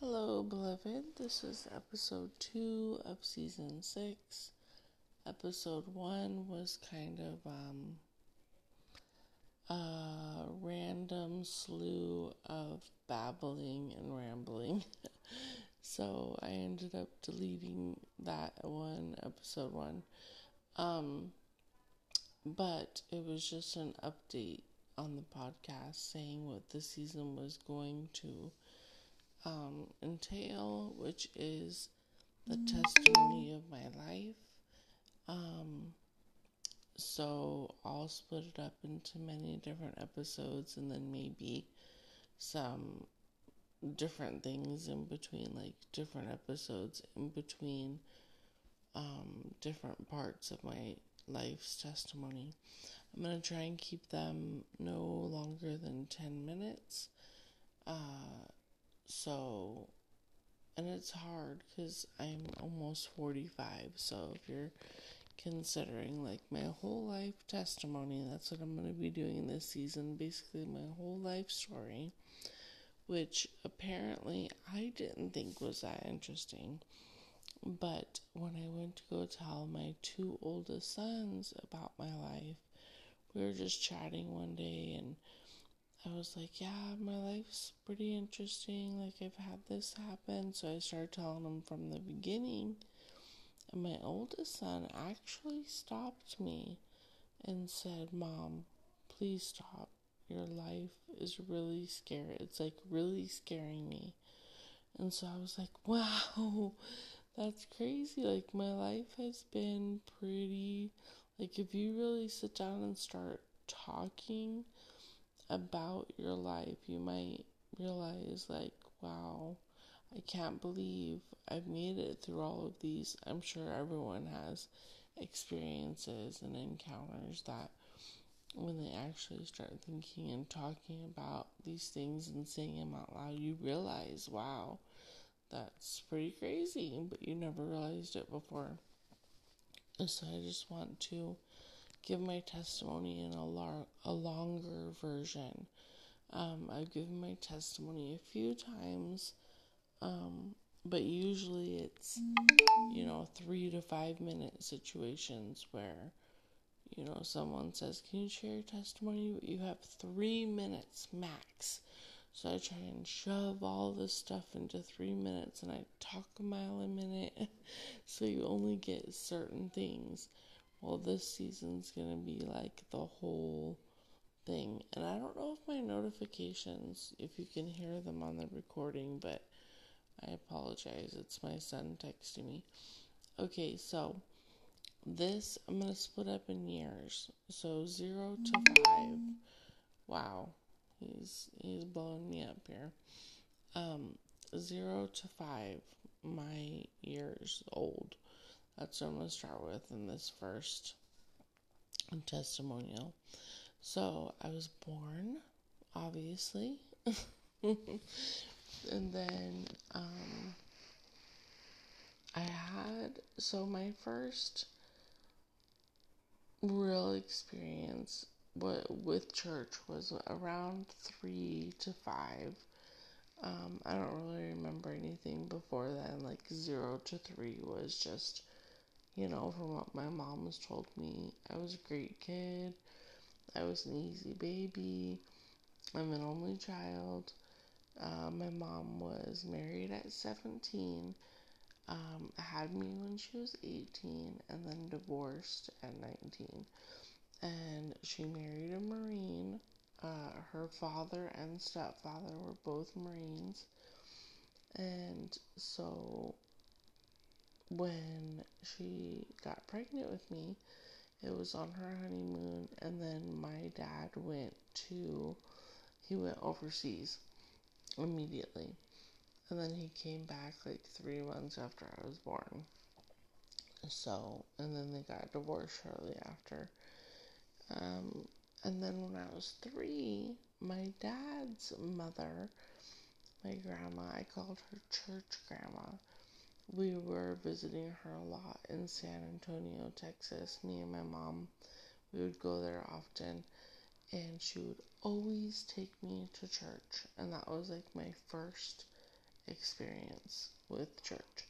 Hello, beloved. This is episode two of season six. Episode one was kind of um, a random slew of babbling and rambling. so I ended up deleting that one, episode one. Um, but it was just an update on the podcast saying what the season was going to um, entail, which is the testimony of my life. Um, so I'll split it up into many different episodes and then maybe some different things in between, like different episodes in between um, different parts of my life's testimony. I'm going to try and keep them no longer than 10 minutes. Uh, so, and it's hard because I'm almost 45. So, if you're considering like my whole life testimony, that's what I'm going to be doing this season. Basically, my whole life story, which apparently I didn't think was that interesting. But when I went to go tell my two oldest sons about my life, we were just chatting one day and I was like, yeah, my life's pretty interesting. Like, I've had this happen. So I started telling them from the beginning. And my oldest son actually stopped me and said, Mom, please stop. Your life is really scary. It's like really scaring me. And so I was like, wow, that's crazy. Like, my life has been pretty. Like, if you really sit down and start talking about your life, you might realize, like, wow, I can't believe I've made it through all of these. I'm sure everyone has experiences and encounters that when they actually start thinking and talking about these things and saying them out loud, you realize, wow, that's pretty crazy, but you never realized it before. So I just want to give my testimony in a, lar- a longer version. Um, I've given my testimony a few times, um, but usually it's, you know, three to five minute situations where, you know, someone says, Can you share your testimony? You have three minutes max. So I try and shove all this stuff into three minutes and I talk a mile a minute. so you only get certain things well, this season's gonna be like the whole thing. And I don't know if my notifications, if you can hear them on the recording, but I apologize. It's my son texting me. Okay, so this I'm gonna split up in years. So zero to five. Wow, he's he's blowing me up here. Um, zero to five, my years old. That's what I'm going to start with in this first testimonial. So I was born, obviously. and then um, I had, so my first real experience with church was around three to five. Um, I don't really remember anything before then. Like zero to three was just you know, from what my mom has told me, I was a great kid. I was an easy baby. I'm an only child. Uh, my mom was married at 17, um, had me when she was 18, and then divorced at 19. And she married a Marine. Uh, her father and stepfather were both Marines. And so when she got pregnant with me, it was on her honeymoon, and then my dad went to, he went overseas immediately. And then he came back like three months after I was born. So, and then they got divorced shortly after. Um, and then when I was three, my dad's mother, my grandma, I called her church grandma we were visiting her a lot in San Antonio, Texas. Me and my mom, we would go there often, and she would always take me to church. And that was like my first experience with church.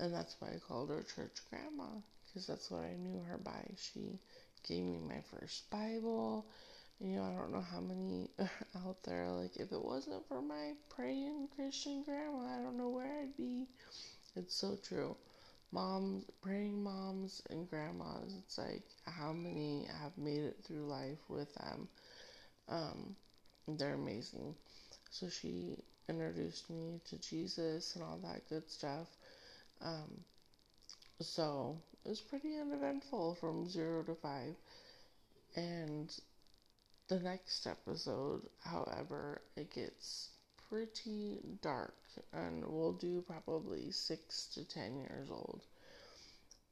And that's why I called her church grandma, because that's what I knew her by. She gave me my first Bible. You know, I don't know how many out there, like, if it wasn't for my praying Christian grandma, I don't know where I'd be. It's so true. Moms, praying moms and grandmas, it's like how many have made it through life with them. Um, they're amazing. So she introduced me to Jesus and all that good stuff. Um, so it was pretty uneventful from zero to five. And the next episode, however, it gets pretty dark and we'll do probably six to ten years old.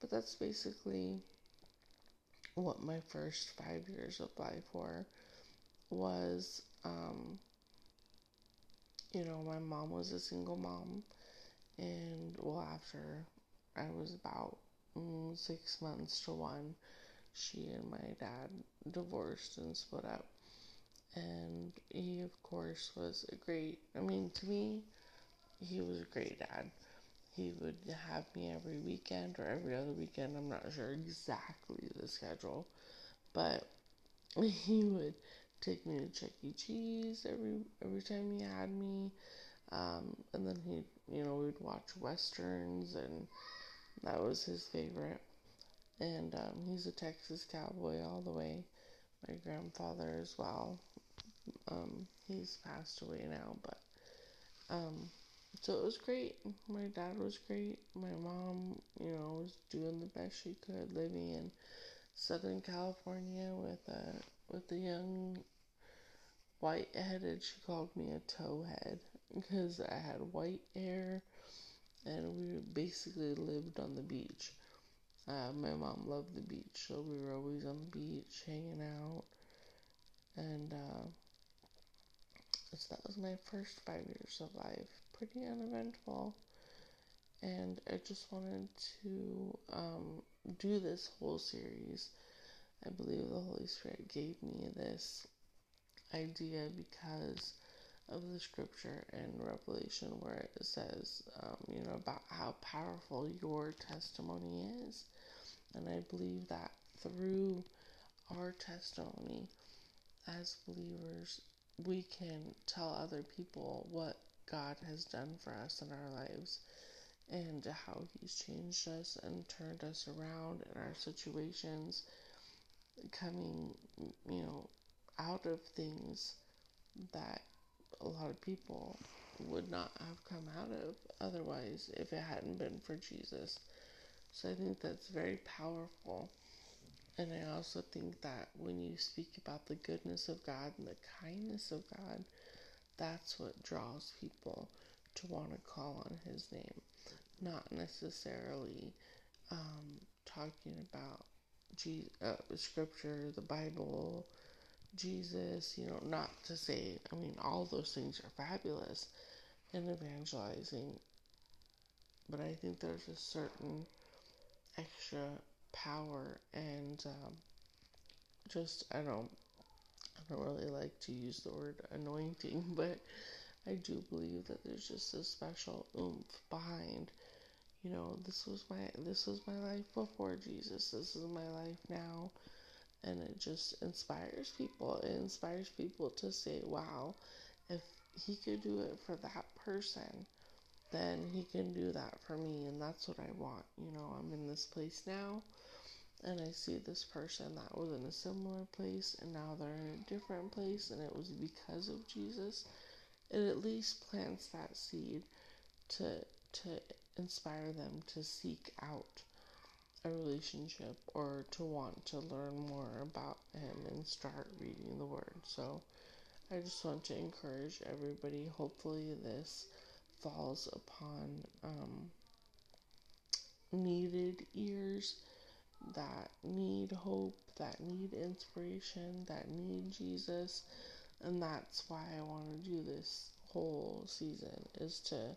But that's basically what my first five years of life were was um, you know my mom was a single mom and well after i was about mm, six months to one she and my dad divorced and split up and he of course was a great i mean to me he was a great dad he would have me every weekend or every other weekend i'm not sure exactly the schedule but he would take me to Chuck E. Cheese every every time he had me, um, and then he, you know, we'd watch westerns, and that was his favorite. And um, he's a Texas cowboy all the way. My grandfather as well. Um, he's passed away now, but um, so it was great. My dad was great. My mom, you know, was doing the best she could, living in Southern California with a with a young white headed. She called me a towhead because I had white hair and we basically lived on the beach. Uh, my mom loved the beach, so we were always on the beach hanging out. And uh, so that was my first five years of life. Pretty uneventful. And I just wanted to um, do this whole series. I believe the Holy Spirit gave me this idea because of the scripture in Revelation where it says, um, you know, about how powerful your testimony is. And I believe that through our testimony as believers, we can tell other people what God has done for us in our lives and how He's changed us and turned us around in our situations, coming, you know, out of things that a lot of people would not have come out of otherwise if it hadn't been for Jesus. So I think that's very powerful. And I also think that when you speak about the goodness of God and the kindness of God, that's what draws people to want to call on His name. Not necessarily um, talking about Jesus, uh, Scripture, the Bible, Jesus, you know, not to say, I mean, all those things are fabulous in evangelizing, but I think there's a certain extra power and um, just, I don't, I don't really like to use the word anointing, but I do believe that there's just a special oomph behind, you know, this was my, this was my life before Jesus, this is my life now and it just inspires people. It inspires people to say, wow, if he could do it for that person, then he can do that for me. And that's what I want. You know, I'm in this place now, and I see this person that was in a similar place, and now they're in a different place, and it was because of Jesus. It at least plants that seed to to inspire them to seek out a relationship or to want to learn more about him and start reading the word. So I just want to encourage everybody. Hopefully, this falls upon um, needed ears that need hope, that need inspiration, that need Jesus. And that's why I want to do this whole season is to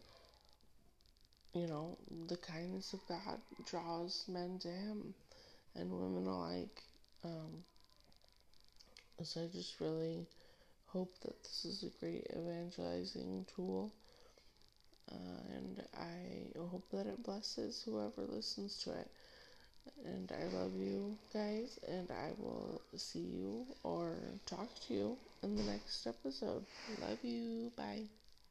you know, the kindness of God draws men to Him and women alike. Um, so I just really hope that this is a great evangelizing tool. Um, I hope that it blesses whoever listens to it. And I love you guys, and I will see you or talk to you in the next episode. Love you. Bye.